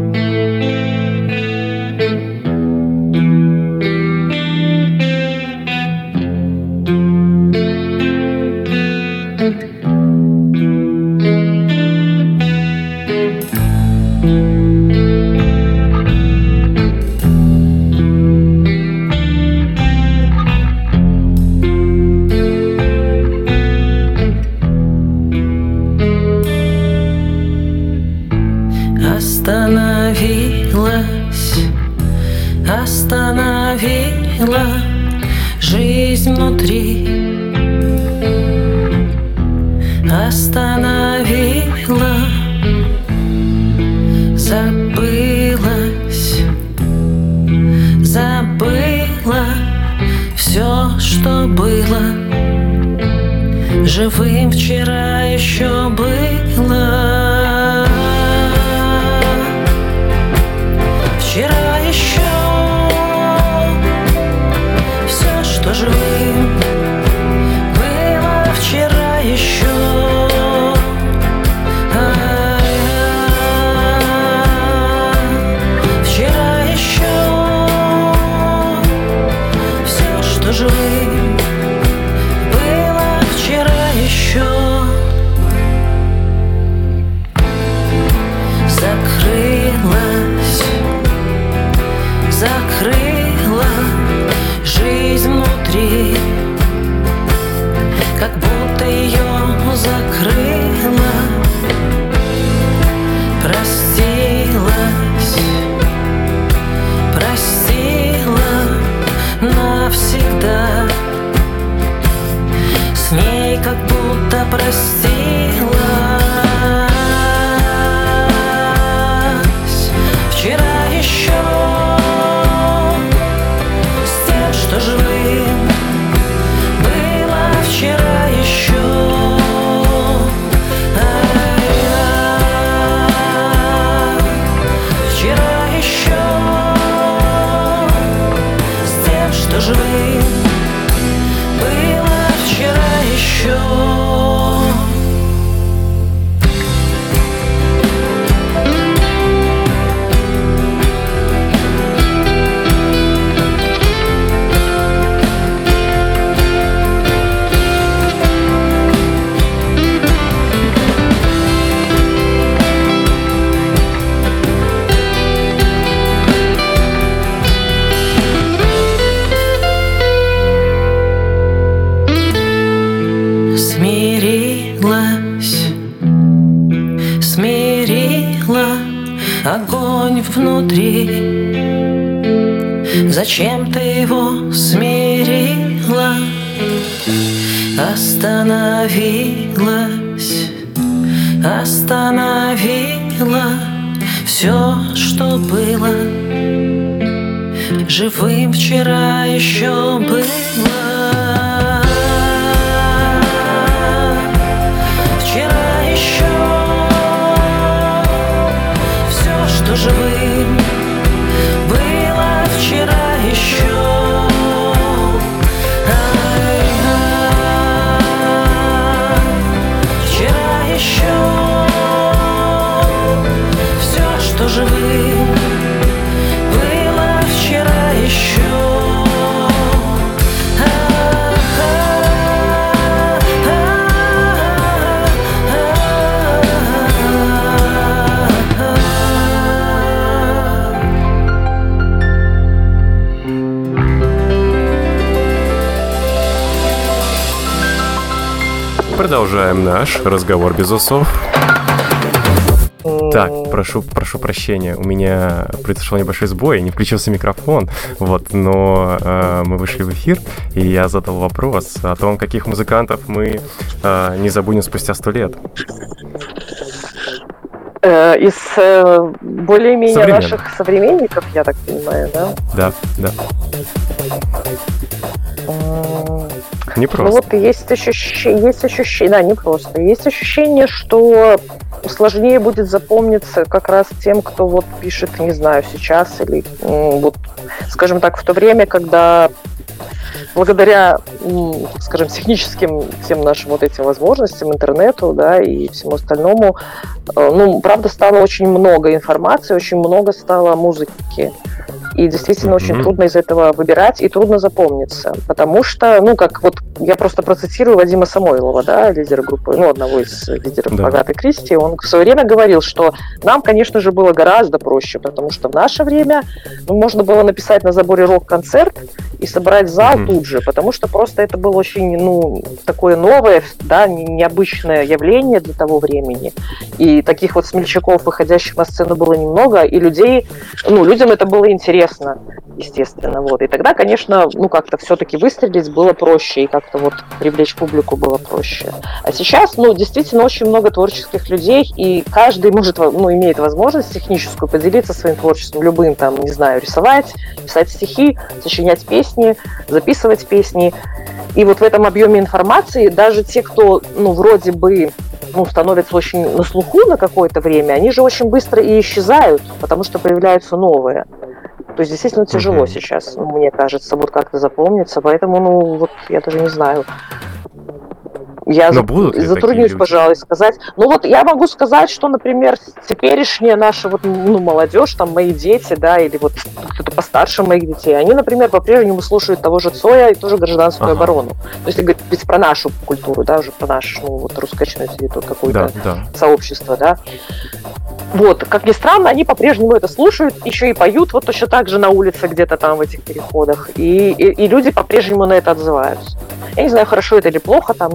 Огонь внутри. Зачем ты его смирила? Остановилась, остановила все, что было. Живым вчера еще было живых. Продолжаем наш разговор без усов. Так, прошу, прошу прощения, у меня произошел небольшой сбой, не включился микрофон, вот, но э, мы вышли в эфир, и я задал вопрос о том, каких музыкантов мы э, не забудем спустя сто лет. Э, из э, более-менее наших современников, я так понимаю, да? Да, да. Не просто. Ну вот есть ощущение, есть ощущение, да, не просто. Есть ощущение, что сложнее будет запомниться как раз тем, кто вот пишет, не знаю, сейчас или вот, скажем так, в то время, когда благодаря, скажем, техническим всем нашим вот этим возможностям, интернету, да, и всему остальному, э, ну, правда, стало очень много информации, очень много стало музыки. И действительно mm-hmm. очень трудно из этого выбирать и трудно запомниться. Потому что, ну, как вот я просто процитирую Вадима Самойлова, да, лидера группы, ну, одного из лидеров да. Агаты Кристи, он в свое время говорил, что нам, конечно же, было гораздо проще, потому что в наше время ну, можно было написать на заборе рок-концерт и собрать зал mm-hmm. тут же, потому что просто это было очень, ну, такое новое, да, необычное явление для того времени. И таких вот смельчаков, выходящих на сцену, было немного, и людей, ну, людям это было интересно интересно, естественно. Вот. И тогда, конечно, ну как-то все-таки выстрелить было проще, и как-то вот привлечь публику было проще. А сейчас, ну, действительно, очень много творческих людей, и каждый может, ну, имеет возможность техническую поделиться своим творчеством, любым, там, не знаю, рисовать, писать стихи, сочинять песни, записывать песни. И вот в этом объеме информации даже те, кто, ну, вроде бы ну, становятся очень на слуху на какое-то время, они же очень быстро и исчезают, потому что появляются новые. То есть действительно тяжело mm-hmm. сейчас, мне кажется, вот как-то запомниться. Поэтому, ну, вот я даже не знаю. Я Но будут затруднюсь, пожалуй, сказать. Ну вот я могу сказать, что, например, теперешняя наша вот, ну, молодежь, там мои дети, да, или вот кто-то постарше моих детей, они, например, по-прежнему слушают того же Цоя и тоже гражданскую ага. оборону. То есть, если говорить про нашу культуру, да, уже про наше, ну, вот русскоязычное какое-то да, да. сообщество, да. Вот, как ни странно, они по-прежнему это слушают, еще и поют вот точно так же на улице где-то там в этих переходах. И, и, и люди по-прежнему на это отзываются. Я не знаю, хорошо это или плохо, там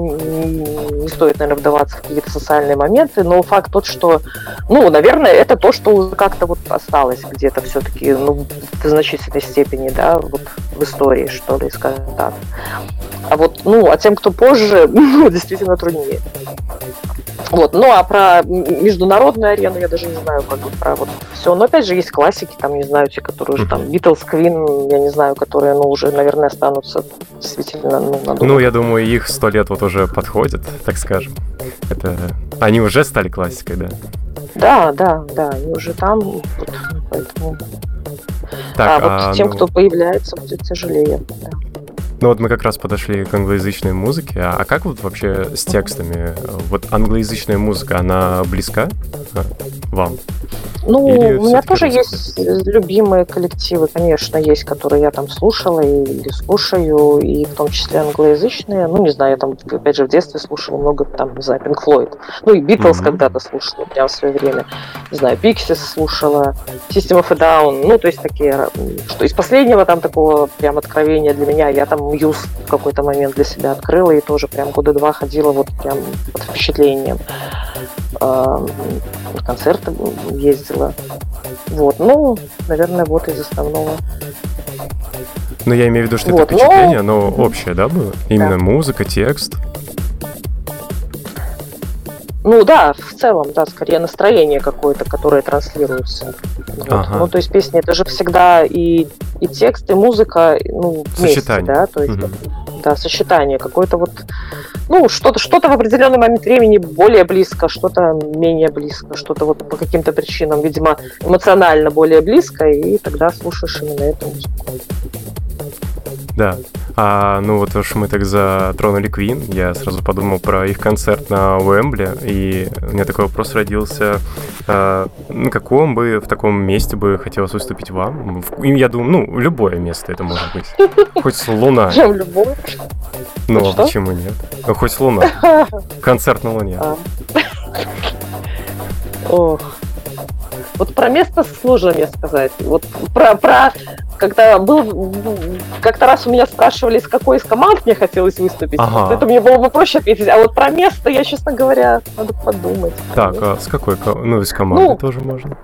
не стоит, наверное, вдаваться в какие-то социальные моменты, но факт тот, что, ну, наверное, это то, что уже как-то вот осталось где-то все-таки, ну, в значительной степени, да, вот в истории, что ли, скажем так. А вот, ну, а тем, кто позже, ну, действительно труднее. Вот. Ну, а про международную арену я даже не знаю, как бы про вот все. Но опять же есть классики, там, не знаю, те, которые уже там Beatles, Queen, я не знаю, которые, ну, уже, наверное, останутся действительно, ну, надолго. Ну, я думаю, их сто лет вот уже подходит, так скажем. Это... Они уже стали классикой, да? Да, да, да, они уже там, вот, поэтому... Так, а, а вот тем, ну... кто появляется, будет тяжелее, да. Ну вот мы как раз подошли к англоязычной музыке. А, а как вот вообще с текстами? Вот англоязычная музыка, она близка э, вам? Ну, Или у меня тоже есть любимые коллективы, конечно, есть, которые я там слушала или слушаю, и в том числе англоязычные. Ну, не знаю, я там, опять же, в детстве слушала много, там, не знаю, Pink Floyd. Ну, и Beatles mm-hmm. когда-то слушала, прям в свое время. Не знаю, Pixies слушала, System of a Down. Ну, то есть такие, что из последнего там такого прям откровения для меня, я там Мьюз в какой-то момент для себя открыла и тоже прям года два ходила вот прям под впечатлением. Э, концерты ездила. Вот, ну, наверное, вот из основного. Но я имею в виду, что Вот, это впечатление, но- оно общее, да, было? Именно музыка, текст. Ну да, в целом, да, скорее настроение какое-то, которое транслируется. Вот. Ага. Ну, то есть песня это же всегда и, и текст, и музыка, ну, вместе, Сочетание. да, то есть, Мгм. да, сочетание какое-то вот, ну, что-то, что-то в определенный момент времени более близко, что-то менее близко, что-то вот по каким-то причинам, видимо, эмоционально более близко, и тогда слушаешь именно эту музыку. Да. А, ну вот уж мы так затронули Queen, я сразу подумал про их концерт на Уэмбле, и у меня такой вопрос родился, а, на каком бы в таком месте бы хотелось выступить вам? И я думаю, ну, любое место это может быть. Хоть Луна. Любовь. Ну, а Что? почему нет? Ну, хоть Луна. Концерт на Луне. А. Ох. Вот про место сложно мне сказать. Вот про, про когда был как-то раз у меня спрашивали, с какой из команд мне хотелось выступить. Ага. Это мне было бы проще ответить. А вот про место я, честно говоря, надо подумать. Так, а с какой? ко- Ну, из команды Ну. тоже можно.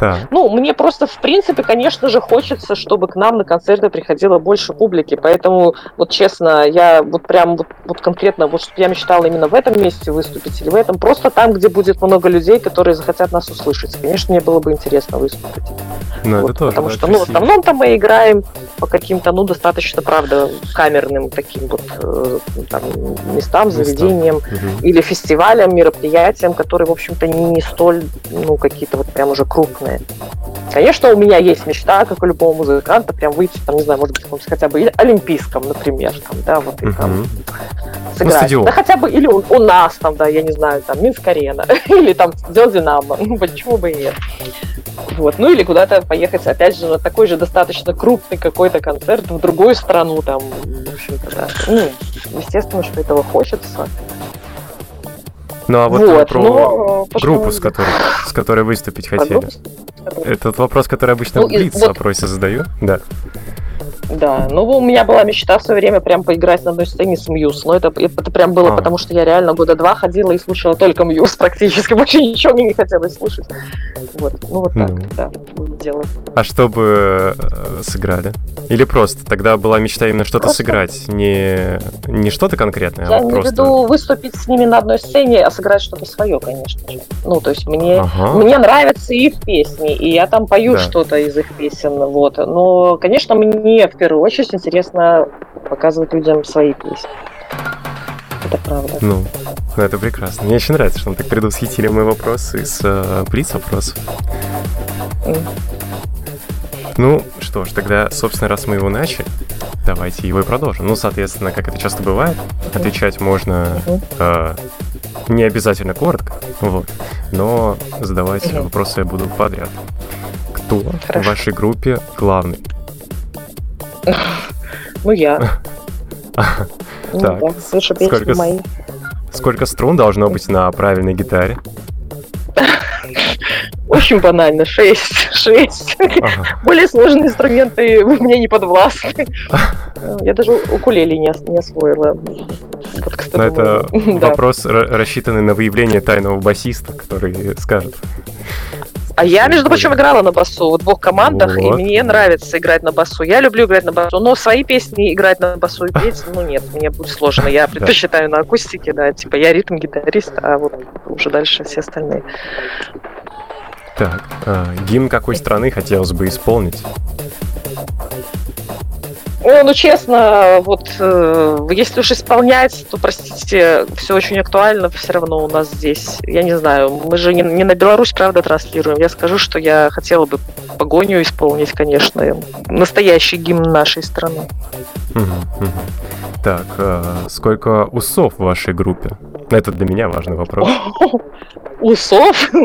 Так, Ну, мне просто, в принципе, конечно же, хочется, чтобы к нам на концерты приходило больше публики. Поэтому, вот честно, я вот прям вот, вот конкретно, вот чтобы я мечтала именно в этом месте выступить или в этом, просто там, где будет много людей, которые захотят нас услышать. Конечно, мне было бы интересно выступить. ну Вот, это тоже, потому да, что, ну, в красиво. основном-то мы играем по каким-то, ну, достаточно, правда, камерным таким вот э, там, местам, заведениям Мгм. или фестивалям, мероприятиям, которые, в общем-то, не столь, ну, какие-то вот прям уже крупные. Конечно, у меня есть мечта, как у любого музыканта, прям выйти, там, не знаю, может быть, каком-то хотя бы олимпийском, например, там, да, вот и там Мгм. сыграть. стадион. да хотя бы или у, у нас там, да, я не знаю, там, Минск-арена, или там стадион Динамо, ну, почему бы и нет. Вот, ну или куда-то поехать, опять же, на такой же достаточно крупный какой-то концерт в другую страну, там, в общем-то, да. Ну, естественно, что этого хочется. Ну, а вот, вот, про но, э, группу, потому- с которой, с которой выступить хотели. группу, с которой- Этот вопрос, который обычно Ну, в Блиц вот- вопросе задаю. Да. Да, ну у меня была мечта в свое время прям поиграть на одной сцене с Мьюз, но это, это прям было, А. потому что я реально года два ходила и слушала только Мьюз практически, больше ничего мне не хотелось слушать. Вот, ну вот так, Ну. да, дело. А что бы э, сыграли? Или просто тогда была мечта именно что-то Просто- сыграть, не, не что-то конкретное, Я а вот имею в просто... виду выступить с ними на одной сцене, а сыграть что-то свое, конечно же. Ну, то есть мне, Ага. мне нравятся их песни, и я там пою Да. что-то из их песен, вот. Но, конечно, мне в первую очередь интересно показывать людям свои песни. Это правда. Ну, ну, это прекрасно. Мне еще нравится, что мы так предвосхитили мой вопрос из э, Блиц вопросов. М. Ну, что ж, тогда, собственно, раз мы его начали, давайте его и продолжим. Ну, соответственно, как это часто бывает, отвечать можно э, не обязательно коротко, вот, но задавать Мгм. вопросы я буду подряд. Кто в Хорошо. вашей группе главный? Ну, я. Ну, Так, да, слышу песни сколько с- мои. Сколько струн должно быть на правильной гитаре? Очень банально. Шесть. Шесть. Ага. Более сложные инструменты мне не подвластны. Я даже укулеле не, не освоила. Вот, кстати, Но это да. вопрос, ра- рассчитанный на выявление тайного басиста, который скажет. А я, между прочим, играла на басу в двух командах, и Вот. мне нравится играть на басу. Я люблю играть на басу, но свои песни играть на басу и петь, ну нет, мне будет сложно. Я предпочитаю на акустике, да, типа я ритм-гитарист, а вот уже дальше все остальные. Так, а, гимн какой страны хотелось бы исполнить? Ой, ну честно, вот э, если уж исполнять, то простите, все очень актуально все равно у нас здесь. Я не знаю, мы же не, не на Беларусь, правда, транслируем. Я скажу, что я хотела бы погоню исполнить, конечно, настоящий гимн нашей страны. Так, а, сколько усов в вашей группе? Ну, Это для меня важный вопрос. усов.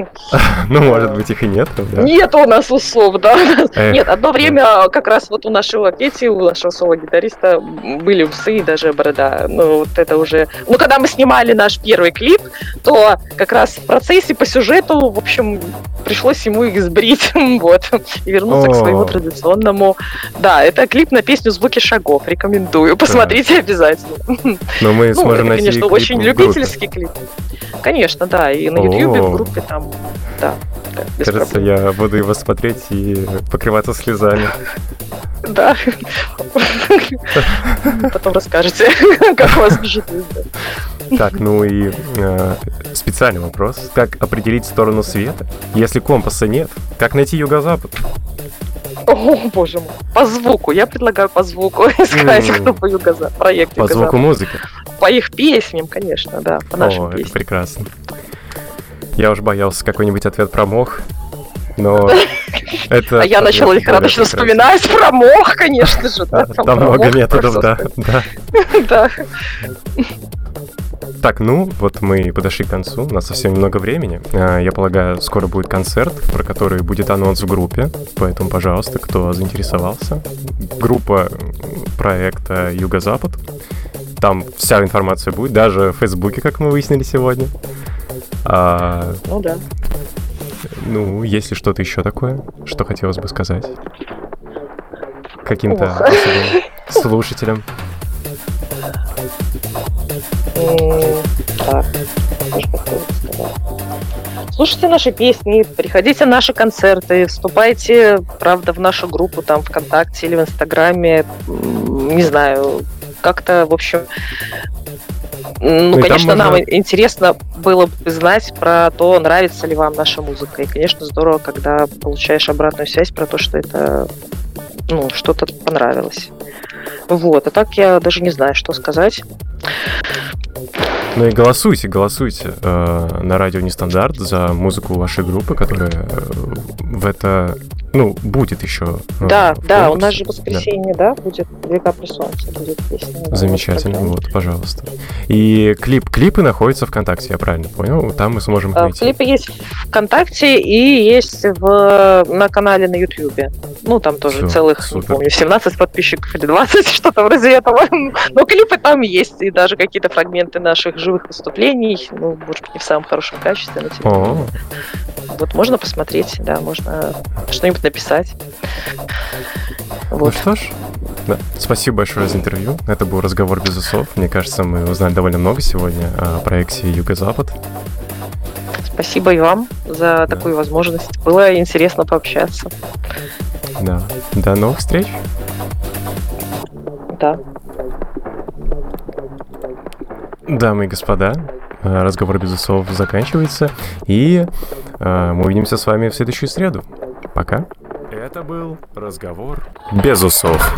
Ну, может быть, их и нет. Да. Нет у нас усов, да. Эх, нет, одно время как раз вот у нашего Пети, у нашего соло-гитариста были усы и даже борода. Ну, вот это уже... Ну, когда мы снимали наш первый клип, то как раз в процессе по сюжету, в общем, пришлось ему их сбрить, вот, и вернуться О. к своему традиционному... Да, это клип на песню «Звуки шагов», рекомендую, посмотрите да. обязательно. Но мы ну, сможем это, найти конечно, очень любительский клип. Конечно, да, и на YouTube, в группе там, да. Кажется, проблем. я буду его смотреть и покрываться слезами. Да. Потом расскажете, как у вас бежит Так, ну и э, специальный вопрос. Как определить сторону света? Если компаса нет, как найти юго-запад? О, боже мой. По звуку. Я предлагаю по звуку искать, кто по юго-запад. Проект По звуку музыки? По их песням, конечно, да. По нашим О, песням. это прекрасно. Я уж боялся какой-нибудь ответ про мох, но это... А я начала лихорадочно вспоминать про мох, конечно же. Там много методов, да. Да. Так, ну, вот мы подошли к концу, у нас совсем немного времени. А, я полагаю, скоро будет концерт, про который будет анонс в группе, поэтому, пожалуйста, кто заинтересовался. Группа проекта Юго-Запад. Там вся информация будет, даже в Фейсбуке, как мы выяснили сегодня. А, ну да. Ну, есть ли что-то еще такое, что хотелось бы сказать? Каким-то слушателям. Так, Слушайте наши песни, приходите на наши концерты, вступайте, правда, в нашу группу там ВКонтакте или в Инстаграме, не знаю, как-то, в общем, ну, ну конечно, можно... нам интересно было бы знать про то, нравится ли вам наша музыка. И, конечно, здорово, когда получаешь обратную связь про то, что это ну, что-то понравилось. Вот, а так я даже не знаю, что сказать. Ну и голосуйте, голосуйте э, на радио Нестандарт за музыку вашей группы, которая э, в это ну, будет еще. Э, да, да, у нас же воскресенье, да, да будет века при солнце, будет песня. Замечательно, вот, пожалуйста. И клип, клипы находятся ВКонтакте, я правильно понял? Там мы сможем их а, найти. Клипы есть ВКонтакте и есть в, на канале на Ютьюбе. Ну, там тоже Все, целых, супер. не помню, 17 подписчиков или 20, что-то вроде этого. Но клипы там есть, и даже какие-то фрагменты наших живых выступлений, ну, может быть, не в самом хорошем качестве, но тем не менее. Вот можно посмотреть, да, можно что-нибудь написать. Ну вот. Ну что ж, да. Спасибо большое за интервью. Это был разговор без усов. Мне кажется, мы узнали довольно много сегодня о проекте Юго-Запад. Спасибо и вам за да. такую возможность. Было интересно пообщаться. Да. До новых встреч. Да. Дамы и господа, разговор без усов заканчивается, и э, мы увидимся с вами в следующую среду. Пока. Это был разговор без усов.